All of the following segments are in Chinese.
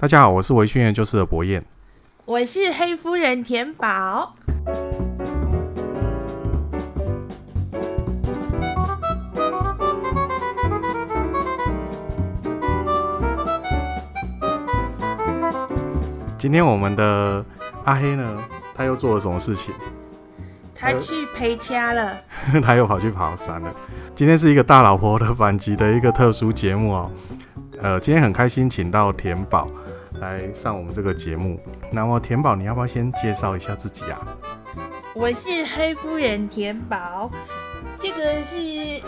大家好，我是维训研究室的博彦，我是黑夫人田宝。今天我们的阿黑呢，他又做了什么事情？他去陪家了，他又跑去爬山了。今天是一个大老婆的反击的一个特殊节目哦。呃，今天很开心，请到田宝来上我们这个节目。那么田宝，你要不要先介绍一下自己啊？我是黑夫人田宝，这个是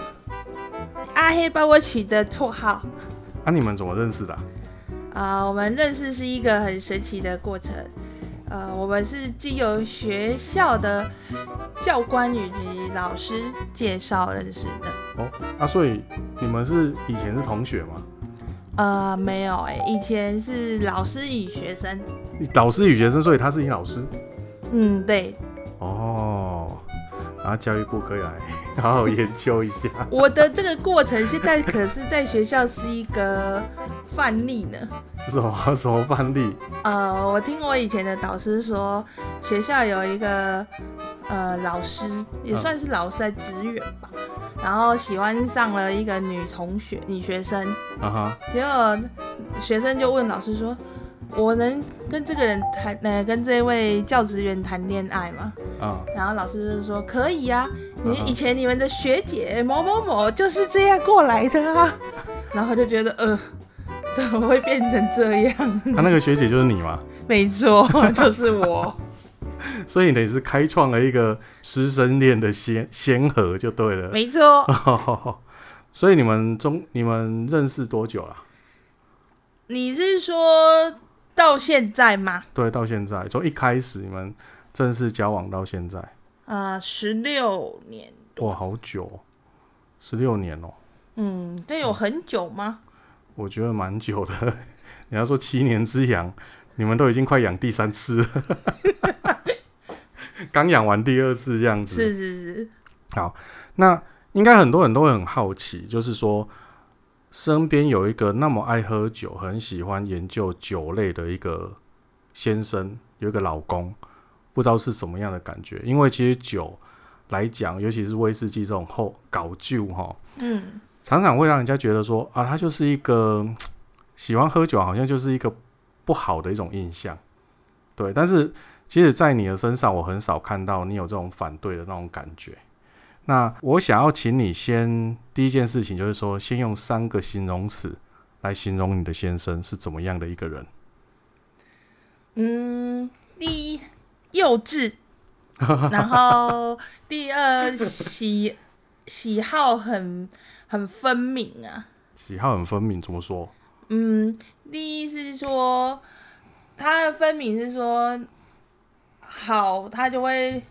阿黑帮我取的绰号。啊，你们怎么认识的啊？啊、呃，我们认识是一个很神奇的过程。呃，我们是经由学校的教官以及老师介绍认识的。哦，啊，所以你们是以前是同学吗？呃，没有哎、欸，以前是老师与学生。老师与学生，所以他是你老师？嗯，对。哦，然后教育部可以来好好研究一下。我的这个过程现在可是在学校是一个。范例呢？是什么什么范例？呃，我听我以前的导师说，学校有一个呃老师，也算是老师的职员吧，嗯、然后喜欢上了一个女同学、女学生。啊哈。结果学生就问老师说：“我能跟这个人谈，呃，跟这位教职员谈恋爱吗？”啊、嗯。然后老师就说：“可以呀、啊，你以前你们的学姐某某某就是这样过来的啊。”然后就觉得呃。怎么会变成这样？他、啊、那个学姐就是你吗？没错，就是我。所以你是开创了一个师生恋的先先河，就对了。没错。所以你们中你们认识多久了？你是说到现在吗？对，到现在，从一开始你们正式交往到现在，呃，十六年。哇，好久，十六年哦、喔。嗯，这有很久吗？嗯我觉得蛮久的，你要说七年之痒，你们都已经快养第三次了，刚养完第二次这样子。是是是。好，那应该很多人都会很好奇，就是说身边有一个那么爱喝酒、很喜欢研究酒类的一个先生，有一个老公，不知道是什么样的感觉？因为其实酒来讲，尤其是威士忌这种后搞旧哈，嗯。常常会让人家觉得说啊，他就是一个喜欢喝酒，好像就是一个不好的一种印象，对。但是其实，在你的身上，我很少看到你有这种反对的那种感觉。那我想要请你先第一件事情，就是说，先用三个形容词来形容你的先生是怎么样的一个人。嗯，第一幼稚，然后第二喜喜好很。很分明啊，喜好很分明，怎么说？嗯，第一是说他的分明是说好，他就会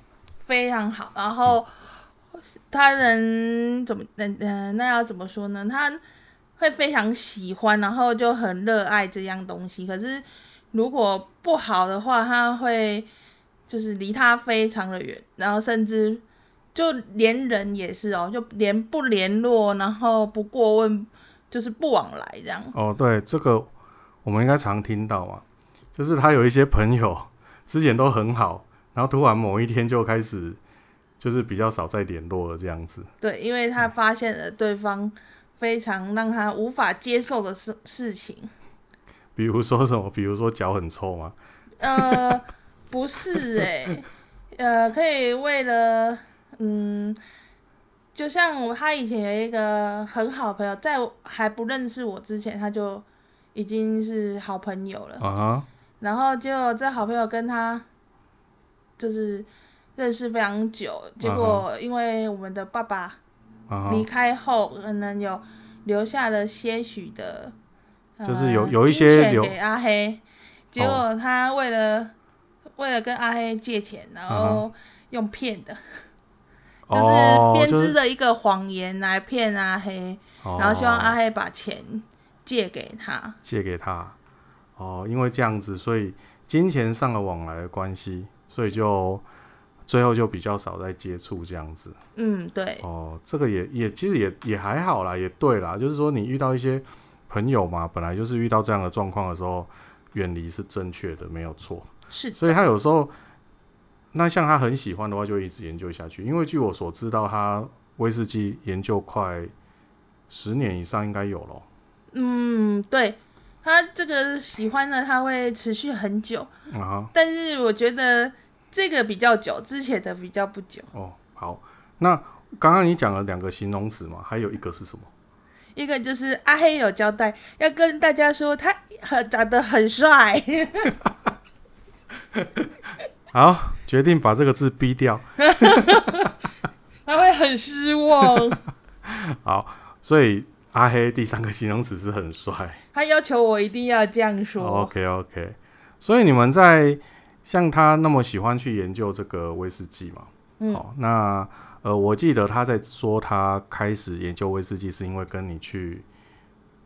非常好，然后他能怎么，嗯嗯，那要怎么说呢？他会非常喜欢，然后就很热爱这样东西。可是如果不好的话，他会就是离他非常的远，然后甚至。就连人也是哦，就连不联络，然后不过问，就是不往来这样。哦，对，这个我们应该常听到嘛，就是他有一些朋友之前都很好，然后突然某一天就开始就是比较少再联络了这样子。对，因为他发现了对方非常让他无法接受的事事情。比如说什么？比如说脚很臭吗？呃，不是哎、欸，呃，可以为了。嗯，就像我，他以前有一个很好朋友，在还不认识我之前，他就已经是好朋友了。Uh. 然后结果这好朋友跟他就是认识非常久，结果因为我们的爸爸离开后，可能有留下了些许的，就是有有一些给阿黑。结果他为了为了跟阿黑借钱，然后用骗的。就是编织的一个谎言来骗阿黑，哦、然后希望阿黑把钱借给他，借给他。哦，因为这样子，所以金钱上的往来的关系，所以就最后就比较少再接触这样子。嗯，对。哦，这个也也其实也也还好啦，也对啦。就是说你遇到一些朋友嘛，本来就是遇到这样的状况的时候，远离是正确的，没有错。是，所以他有时候，那像他很喜欢的话，就一直研究下去。因为据我所知道，他威士忌研究快十年以上，应该有了。嗯，对，他这个喜欢的，他会持续很久啊。但是我觉得这个比较久，之前的比较不久。哦，好，那刚刚你讲了两个形容词嘛，还有一个是什么？一个就是阿黑有交代，要跟大家说他很长得很帅。好，决定把这个字逼掉。他会很失望。好，所以阿黑第三个形容词是很帅。他要求我一定要这样说。OK OK，所以你们在像他那么喜欢去研究这个威士忌嘛？嗯。好，那呃，我记得他在说他开始研究威士忌是因为跟你去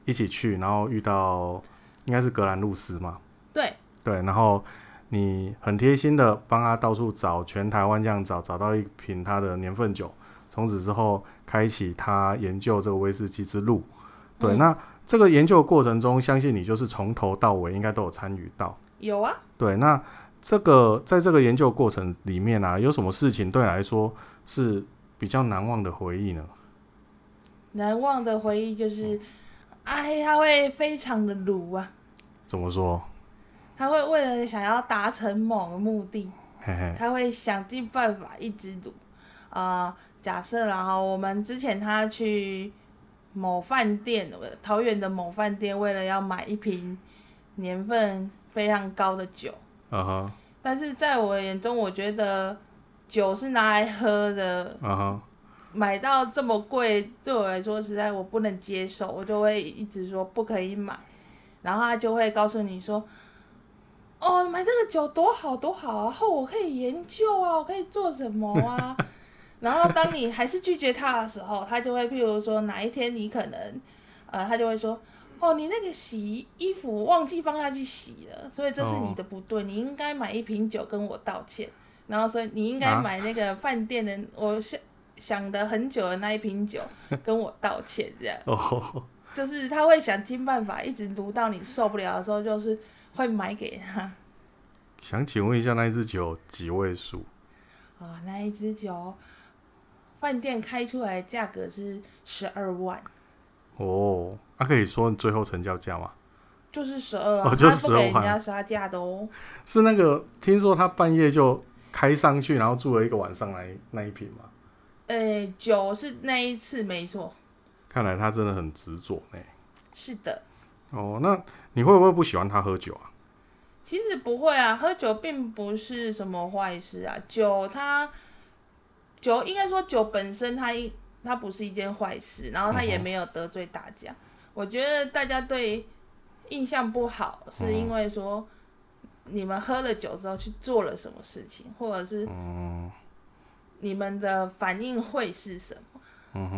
一起去，然后遇到应该是格兰路斯嘛？对对，然后。你很贴心的帮他到处找，全台湾这样找，找到一瓶他的年份酒，从此之后开启他研究这个威士忌之路。对，嗯、那这个研究的过程中，相信你就是从头到尾应该都有参与到。有啊。对，那这个在这个研究过程里面啊，有什么事情对你来说是比较难忘的回忆呢？难忘的回忆就是，哎、嗯，他会非常的鲁啊。怎么说？他会为了想要达成某个目的，嘿嘿，他会想尽办法一直赌。啊、呃，假设然后我们之前他去某饭店，桃园的某饭店，为了要买一瓶年份非常高的酒。Uh -huh. 但是在我眼中，我觉得酒是拿来喝的。Uh -huh. 买到这么贵，对我来说实在我不能接受，我就会一直说不可以买。然后他就会告诉你说。哦，买这个酒多好多好啊！后我可以研究啊，我可以做什么啊？然后当你还是拒绝他的时候，他就会譬如说哪一天你可能，呃，他就会说，哦，你那个洗衣服忘记放下去洗了，所以这是你的不对，你应该买一瓶酒跟我道歉。然后所以你应该买那个饭店的，我想想的很久的那一瓶酒 跟我道歉，这样。哦，就是他会想尽办法，一直读到你受不了的时候，就是。会买给他。想请问一下，那一支酒几位数？啊，那一支酒，饭店开出来的价格是十二万。哦，那、啊、可以说你最后成交价吗？就是十二啊，哦，就是十二万，人家杀价的哦。是那个，听说他半夜就开上去，然后住了一个晚上来那一瓶吗？呃、欸，酒是那一次没错。看来他真的很执着呢。是的。哦，那你会不会不喜欢他喝酒啊？其实不会啊，喝酒并不是什么坏事啊。酒它酒应该说酒本身它一它不是一件坏事，然后它也没有得罪大家。嗯。我觉得大家对印象不好，是因为说你们喝了酒之后去做了什么事情，或者是你们的反应会是什么？嗯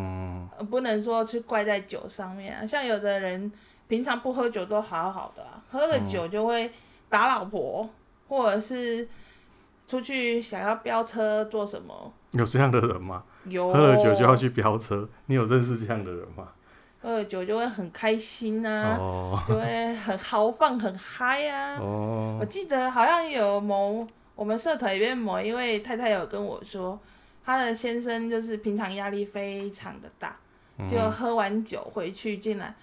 哼，不能说去怪在酒上面啊。像有的人。平常不喝酒都好好的啊，喝了酒就会打老婆，嗯，或者是出去想要飙车做什么？有这样的人吗？有，喝了酒就要去飙车，你有认识这样的人吗？喝了酒就会很开心啊，哦，就会很豪放、很嗨啊。哦，我记得好像有某我们社团里面某一位太太有跟我说，她的先生就是平常压力非常的大，嗯，就喝完酒回去进来。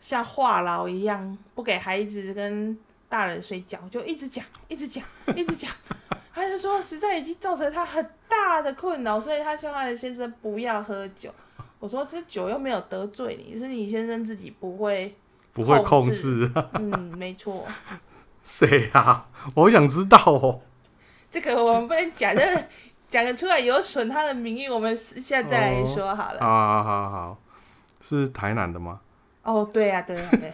像话痨一样，不给孩子跟大人睡觉，就一直讲，一直讲，一直讲。他就说，实在已经造成他很大的困扰，所以他希望他的先生不要喝酒。我说，这酒又没有得罪你，是你先生自己不会不会控制。嗯，没错。谁啊？我好想知道哦。这个我们不能讲，这个讲得出来有损他的名誉，我们私下再来说好了。啊好好好，是台南的吗？哦，对呀、啊，对呀、啊，对。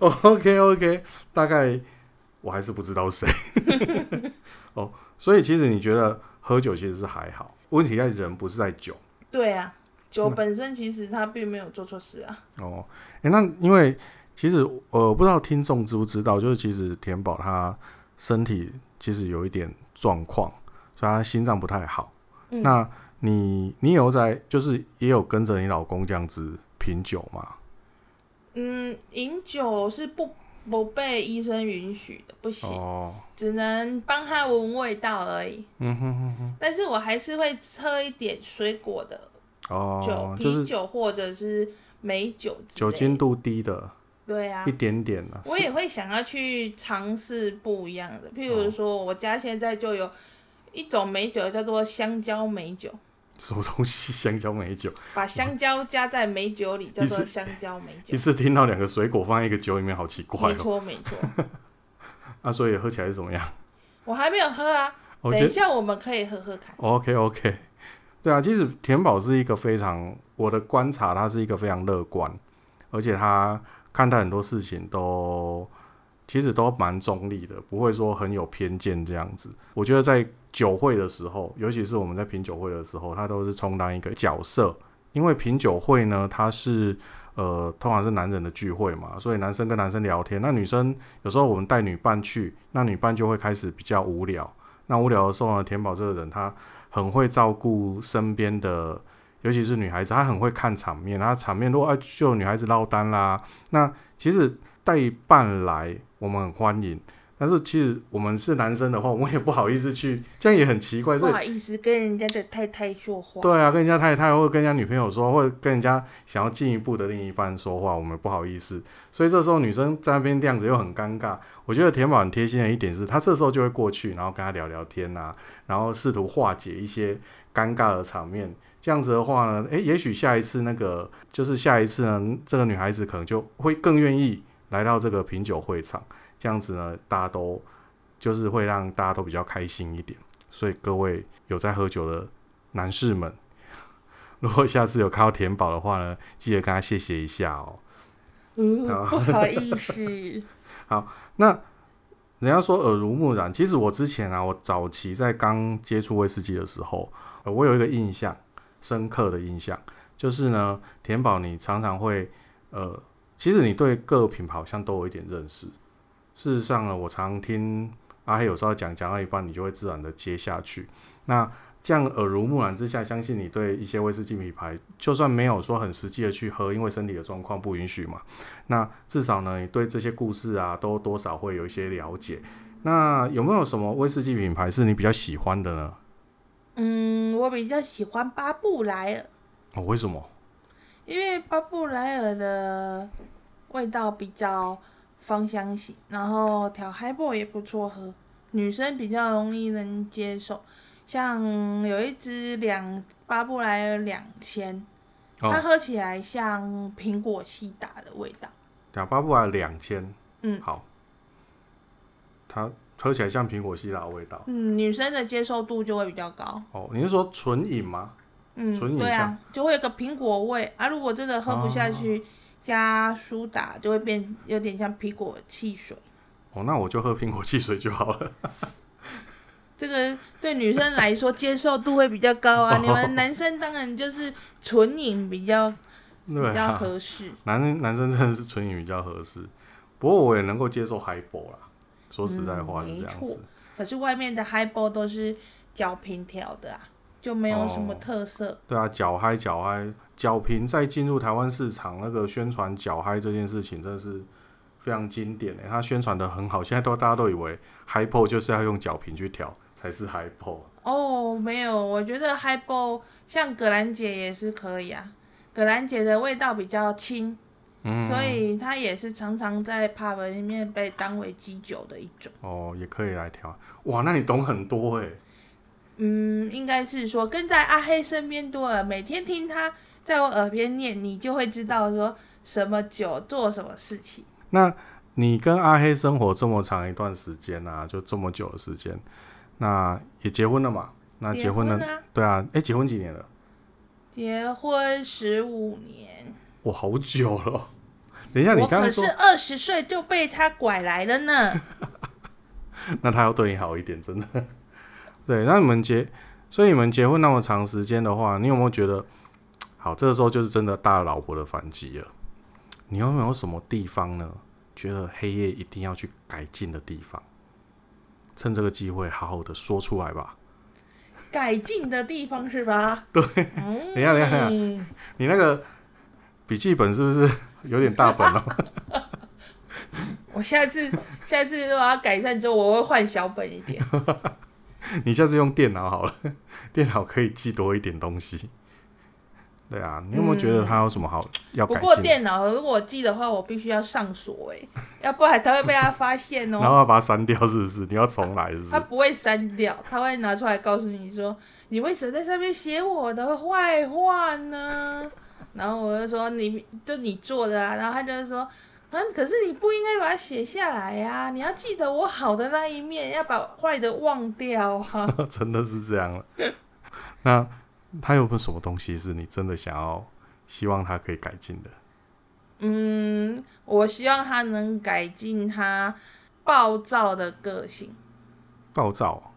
OK OK，大概我还是不知道谁。哦，所以其实你觉得喝酒其实是还好，问题在人，不是在酒。对啊，酒本身其实他并没有做错事啊。哦，哎、欸，那因为其实呃，不知道听众知不知道，就是其实田宝他身体其实有一点状况，所以他心脏不太好。嗯、那你你有在，就是也有跟着你老公这样子品酒吗？嗯，饮酒是不不被医生允许的，不行，哦、只能帮他闻味道而已。嗯哼哼哼。但是我还是会喝一点水果的酒，啤酒或者是美酒，酒精度低的。对啊，一点点啊。我也会想要去尝试不一样的，譬如说，我家现在就有一种美酒叫做香蕉美酒。什么东西？香蕉美酒？把香蕉加在美酒里，叫做香蕉美酒。一次听到两个水果放在一个酒里面，好奇怪哦。没错，没错。啊，所以喝起来是怎么样？我还没有喝啊，等一下我们可以喝喝看。OK，OK。对啊，其实田宝是一个非常，我的观察，他是一个非常乐观，而且他看待很多事情都其实都蛮中立的，不会说很有偏见这样子。我觉得在。酒会的时候，尤其是我们在品酒会的时候，他都是充当一个角色。因为品酒会呢，它是呃，通常是男人的聚会嘛，所以男生跟男生聊天。那女生有时候我们带女伴去，那女伴就会开始比较无聊。那无聊的时候呢，田宝这个人他很会照顾身边的，尤其是女孩子，他很会看场面。那场面如果就女孩子落单啦，那其实带伴来我们很欢迎。但是其实我们是男生的话，我们也不好意思去，这样也很奇怪。不好意思跟人家的太太说话。对啊，跟人家太太或者跟人家女朋友说，或者跟人家想要进一步的另一半说话，我们不好意思。所以这时候女生在那边这样子又很尴尬。我觉得田宝很贴心的一点是，他这时候就会过去，然后跟他聊聊天啊，然后试图化解一些尴尬的场面。这样子的话呢，诶，也许下一次那个就是下一次呢，这个女孩子可能就会更愿意来到这个品酒会场。这样子呢，大家都就是会让大家都比较开心一点。所以各位有在喝酒的男士们，如果下次有看到田宝的话呢，记得跟他谢谢一下哦。嗯，不好意思。好，那人家说耳濡目染，其实我之前啊，我早期在刚接触威士忌的时候，我有一个印象深刻的印象，就是呢，田宝你常常会呃，其实你对各个品牌好像都有一点认识。事实上呢，我常听阿黑有时候讲，讲到一半，你就会自然的接下去。那这样耳濡目染之下，相信你对一些威士忌品牌，就算没有说很实际的去喝，因为身体的状况不允许嘛。那至少呢，你对这些故事啊，都多少会有一些了解。那有没有什么威士忌品牌是你比较喜欢的呢？嗯，我比较喜欢巴布莱尔。哦，为什么？因为巴布莱尔的味道比较。芳香型，然后调 highball 也不错喝，女生比较容易能接受。像有一支两巴布莱尔两千，哦，它喝起来像苹果西打的味道。两巴布莱尔两千，嗯，好，它喝起来像苹果西打的味道。嗯，女生的接受度就会比较高。哦，你是说纯饮吗？嗯，纯饮对啊，就会有个苹果味啊。如果真的喝不下去。哦加苏打就会变有点像苹果汽水。哦，那我就喝苹果汽水就好了。这个对女生来说接受度会比较高啊。你们男生当然就是纯饮比较比较合适。男男生真的是纯饮比较合适。不过我也能够接受 highball 啦。说实在话是这样子。可是外面的 highball 都是胶瓶调的啊，就没有什么特色。哦、对啊，角嗨角嗨。角瓶在进入台湾市场，那个宣传脚嗨这件事情真的是非常经典诶，他宣传的很好，现在都大家都以为 Highball 就是要用角瓶去调才是 Highball。哦，没有，我觉得 Highball 像葛兰姐也是可以啊，葛兰姐的味道比较轻，嗯，所以它也是常常在 pub 里面被当为基酒的一种。哦，也可以来调，哇，那你懂很多诶。嗯，应该是说跟在阿黑身边多了，每天听他。在我耳边念，你就会知道说什么酒做什么事情。那你跟阿黑生活这么长一段时间啊，就这么久的时间，那也结婚了嘛？那结婚了，婚啊对啊，哎、欸，结婚几年了？结婚十五年。哇，好久了。等一下，你刚刚说可是二十岁就被他拐来了呢。那他要对你好一点，真的。对，那你们结，所以你们结婚那么长时间的话，你有没有觉得？好，这个时候就是真的大老婆的反击了。你有没有什么地方呢？觉得黑夜一定要去改进的地方？趁这个机会好好的说出来吧。改进的地方是吧？对。等一下，等一下，等一下，你那个笔记本是不是 有点大本哦。我下次下次如果要改善之后，我会换小本一点。你下次用电脑好了，电脑可以记多一点东西。对啊，你有没有觉得它有什么好、嗯、要改？不过电脑如果我记的话，我必须要上锁哎，要不然它会被他发现哦、喔。然后要把它删掉，是不是？你要重来，是不是？他不会删掉，他会拿出来告诉你说：“你为什么在上面写我的坏话呢？”然后我就说：“你就你做的啊。”然后他就说：“嗯，可是你不应该把它写下来呀、啊！你要记得我好的那一面，要把坏的忘掉哈、啊。”真的是这样了。那。他有没有什么东西是你真的想要、希望他可以改进的？嗯，我希望他能改进他暴躁的个性。暴躁。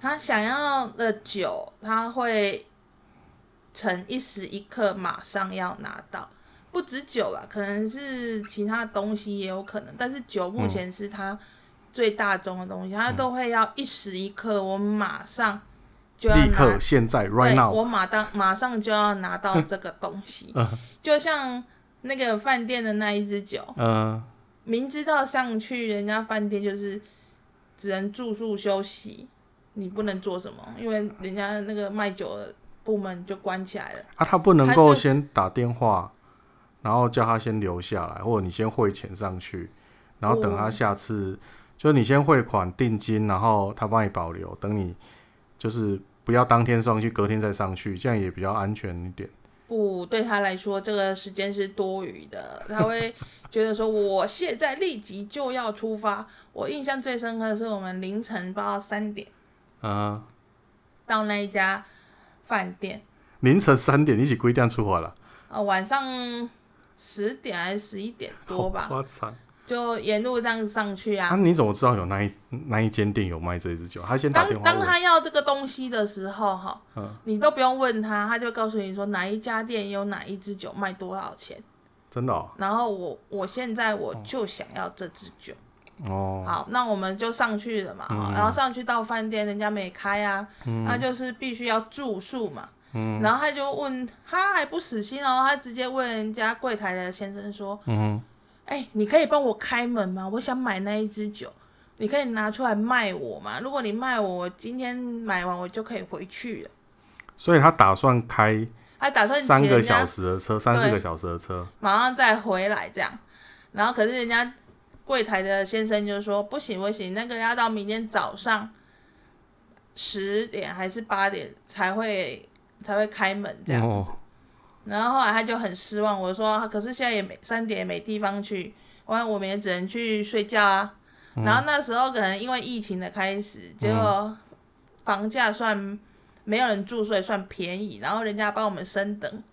他想要的酒，他会逞一时一刻，马上要拿到。不止酒了，可能是其他东西也有可能，但是酒目前是他最大宗的东西，嗯、他都会要一时一刻，我马上就要。立刻，现在，right now，我马当马上就要拿到这个东西，嗯、就像那个饭店的那一只酒，嗯，明知道上去人家饭店就是只能住宿休息，你不能做什么，因为人家那个卖酒的部门就关起来了。啊，他不能够先打电话，然后叫他先留下来，或者你先汇钱上去，然后等他下次，就是你先汇款定金，然后他帮你保留，等你就是。不要当天上去，隔天再上去，这样也比较安全一点。不，对他来说，这个时间是多余的。他会觉得说，我现在立即就要出发。我印象最深刻的是，我们凌晨不到三点，啊，到那一家饭店。凌晨三点，一起规定出发了？呃，晚上十点还是十一点多吧？夸张。就沿路这样上去啊！啊，你怎么知道有那一那一间店有卖这一支酒？他先打电话。当当他要这个东西的时候，哈，嗯，你都不用问他，他就告诉你说哪一家店有哪一支酒卖多少钱。真的哦。然后我我现在我就想要这支酒。哦。好，那我们就上去了嘛。嗯。然后上去到饭店，人家没开啊。嗯。那就是必须要住宿嘛。嗯。然后他就问，他还不死心哦，他直接问人家柜台的先生说。嗯。哎、欸，你可以帮我开门吗？我想买那一支酒，你可以拿出来卖我吗？如果你卖我，我今天买完我就可以回去了。所以他打算开，他打算三个小时的车，三四个小时的车，马上再回来这样。然后可是人家柜台的先生就说不行不行，那个要到明天早上十点还是八点才会才会开门这样子。哦然后后来他就很失望，我说：“可是现在也没三点也没地方去，完我们也只能去睡觉啊。嗯”然后那时候可能因为疫情的开始，结果房价算没有人住，所以算便宜。然后人家帮我们升等，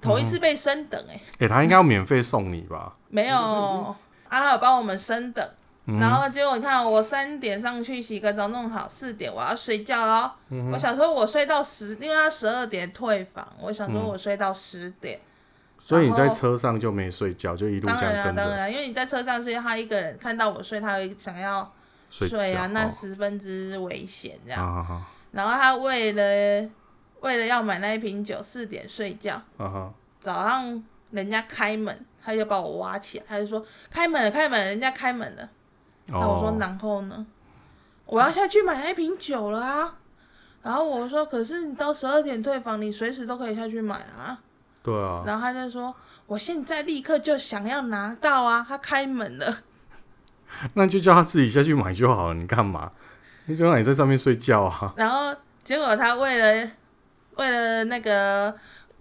头一次被升等哎、欸。哎、欸，他应该要免费送你吧？没有，阿豪帮我们升等。然后结果你看，我三点上去洗个澡弄好，四点我要睡觉哦。嗯、我想说，我睡到十，因为他十二点退房，我想说我睡到十点、嗯。所以你在车上就没睡觉，就一路这样跟着。当然、啊、当然，因为你在车上睡，他一个人看到我睡，他会想要睡啊，那十分之危险这样。哦、然后他为了为了要买那一瓶酒，四点睡觉。哦、早上人家开门，他就把我挖起来，他就说开门了，开门了，人家开门了。那我说，然后呢？我要下去买那瓶酒了啊！然后我说，可是你到十二点退房，你随时都可以下去买啊。对啊。然后他就说，我现在立刻就想要拿到啊！他开门了。那就叫他自己下去买就好了，你干嘛？你就让你在上面睡觉啊。然后结果他为了为了那个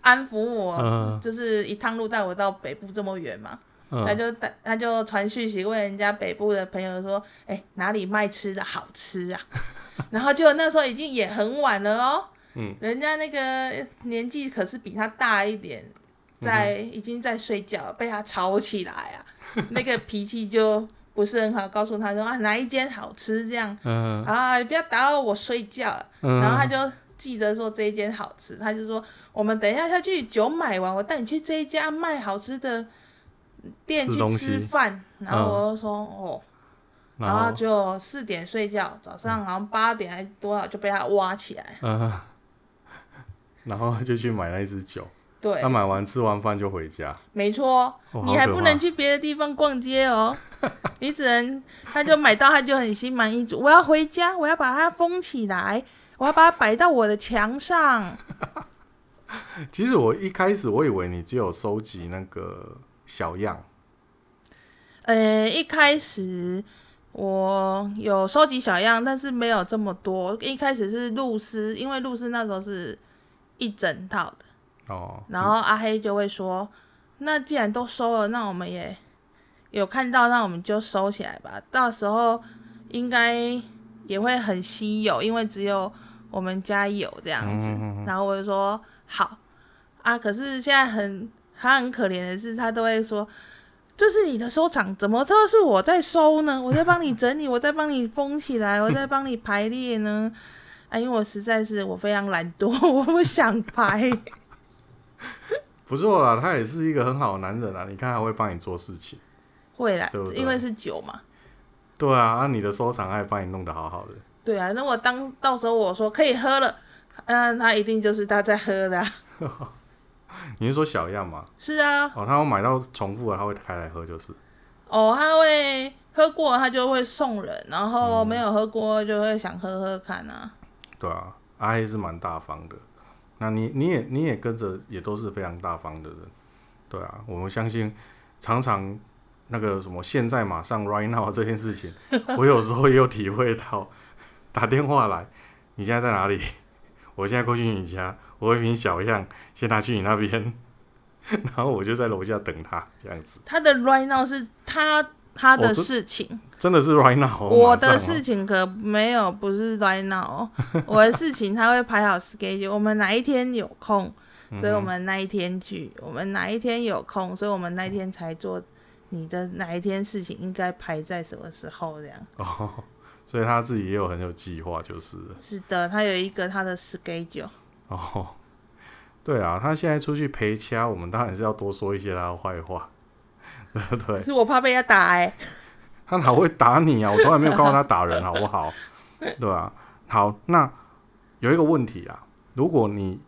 安抚我，嗯、就是一趟路带我到北部这么远嘛。他就他他就传讯息问人家北部的朋友说，哎、欸，哪里卖吃的好吃啊？然后就那时候已经也很晚了哦，嗯，人家那个年纪可是比他大一点，在已经在睡觉，被他吵起来啊，那个脾气就不是很好，告诉他说啊，哪一间好吃这样，嗯，啊，你不要打扰我睡觉，然后他就记得说这一间好吃，他就说我们等一下下去酒买完，我带你去这一家卖好吃的。店去吃饭，然后我就说、嗯、哦，然后就四点睡觉，早上好像八点还多少就被他挖起来，嗯，然后就去买那一支酒，对，他买完吃完饭就回家。没错，你还不能去别的地方逛街哦，你只能他就买到他就很心满意足。我要回家，我要把它封起来，我要把它摆到我的墙上。其实我一开始我以为你只有收集那个小样。呃，一开始我有收集小样，但是没有这么多。一开始是露丝，因为露丝那时候是一整套的哦。然后阿黑就会说：“嗯、那既然都收了，那我们也有看到，那我们就收起来吧。到时候应该也会很稀有，因为只有我们家有这样子。嗯哼哼”然后我就说：“好啊。”可是现在很他很可怜的是，他都会说。这是你的收藏，怎么都是我在收呢？我在帮你整理，我在帮你封起来，我在帮你排列呢。啊，因为我实在是我非常懒惰，我不想排。不错啦，他也是一个很好的男人啊。你看，他会帮你做事情，会啦，对对，因为是酒嘛。对啊，啊，你的收藏还帮你弄得好好的。对啊，那我当到时候我说可以喝了，嗯、啊，他一定就是他在喝的、啊。你是说小样吗？是啊。哦，他会买到重复的，他会开来喝，就是。哦，他会喝过，他就会送人，然后没有喝过就会想喝喝看啊。嗯、对啊，阿黑是蛮大方的。那你你也你也跟着也都是非常大方的人。对啊，我们相信常常那个什么现在马上 right now 这件事情，我有时候也有体会到。打电话来，你现在在哪里？我现在过去你家。我一瓶小样，先拿去你那边，然后我就在楼下等他，这样子。他的 right now 是他他的事情，哦、真的是 right now。我的事情可没有，不是 right now。我的事情他会排好 schedule，我们哪一天有空，所以我们那一天去；我们哪一天有空，所以我们那一天才做。你的哪一天事情应该排在什么时候？这样。哦，所以他自己也有很有计划，就是。是的，他有一个他的 schedule。哦，对啊，他现在出去陪掐，我们当然是要多说一些他的坏话，对不对？是我怕被他打哎、欸，他哪会打你啊？我从来没有看过他打人，好不好？对啊，好，那有一个问题啊，如果你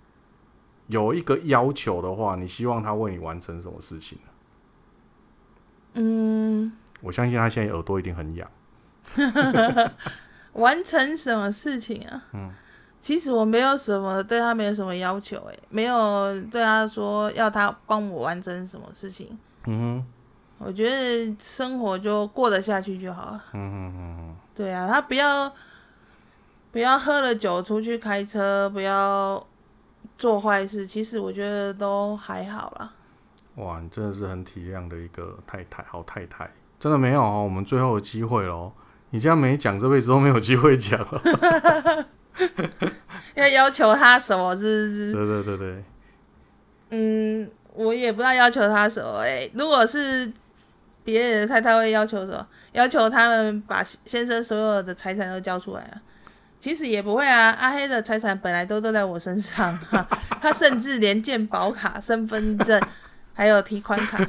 有一个要求的话，你希望他为你完成什么事情？嗯，我相信他现在耳朵一定很痒。完成什么事情啊？嗯。其实我没有什么对他没有什么要求，哎，没有对他说要他帮我完成什么事情。嗯哼，我觉得生活就过得下去就好了。嗯哼嗯哼，对啊，他不要不要喝了酒出去开车，不要做坏事。其实我觉得都还好啦。哇，你真的是很体谅的一个太太，好太太。真的没有哦，我们最后的机会喽。你这样没讲，这辈子都没有机会讲了。要要求他什么？是不是？对对对对。嗯，我也不知道要求他什么。哎，如果是别人的太太会要求什么？要求他们把先生所有的财产都交出来啊？其实也不会啊。阿黑的财产本来都都在我身上，他甚至连健保卡、身份证，还有提款卡、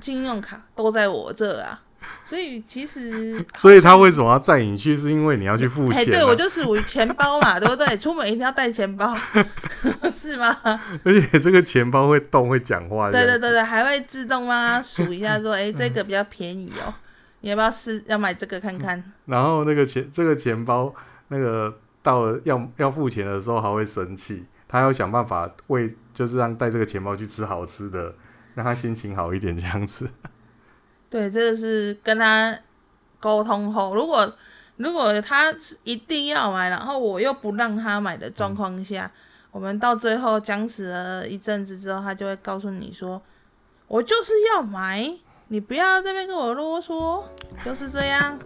信用卡都在我这啊。所以其实，所以他为什么要载你去？是因为你要去付钱、啊？哎、欸，对我就是属于钱包嘛，对不对？出门一定要带钱包，是吗？而且这个钱包会动，会讲话。对对对对，还会自动帮他数一下，说：“哎、欸，这个比较便宜哦，你要不要试？要买这个看看？”然后那个钱，这个钱包，那个到了要要付钱的时候，还会生气，他要想办法为，就是让带这个钱包去吃好吃的，让他心情好一点，这样子。对，这个是跟他沟通后，如果如果他一定要买，然后我又不让他买的状况下，嗯、我们到最后僵持了一阵子之后，他就会告诉你说：“我就是要买，你不要这边跟我啰嗦，就是这样。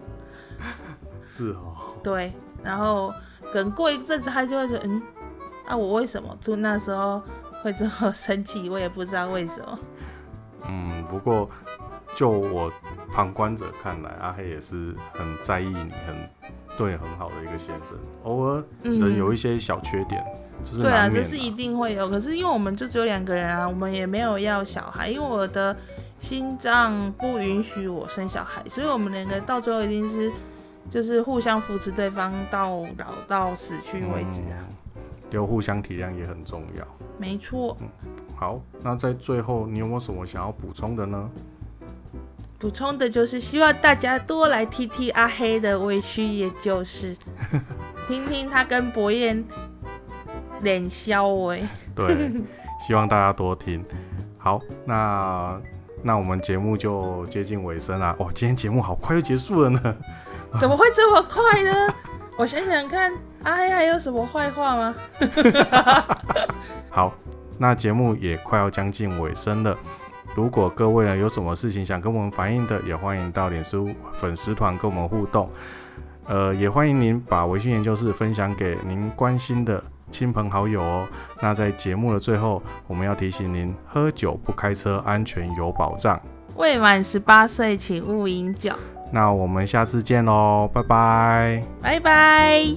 ”是哦。对，然后等过一阵子，他就会说：“嗯，啊，我为什么就那时候会这么生气？我也不知道为什么。”嗯，不过。就我旁观者看来，阿黑也是很在意你，很对很好的一个先生。偶尔人有一些小缺点，这是。对啊，这是一定会有。可是因为我们就只有两个人啊，我们也没有要小孩，因为我的心脏不允许我生小孩，所以我们两个到最后一定是就是互相扶持对方到老到死去为止啊。嗯，就互相体谅也很重要。没错。嗯，好，那在最后你有没有什么想要补充的呢？补充的就是希望大家多来听听阿黑的委屈，也就是，听听他跟博彦脸消哎。对，希望大家多听。好，那那我们节目就接近尾声了。哦，今天节目好快就结束了呢。怎么会这么快呢？我想想看，阿黑还有什么坏话吗？好，那节目也快要将近尾声了。如果各位呢有什么事情想跟我们反映的，也欢迎到脸书粉丝团跟我们互动。呃，也欢迎您把微信研究室分享给您关心的亲朋好友哦。那在节目的最后，我们要提醒您：喝酒不开车，安全有保障。未满十八岁，请勿饮酒。那我们下次见喽，拜拜，拜拜。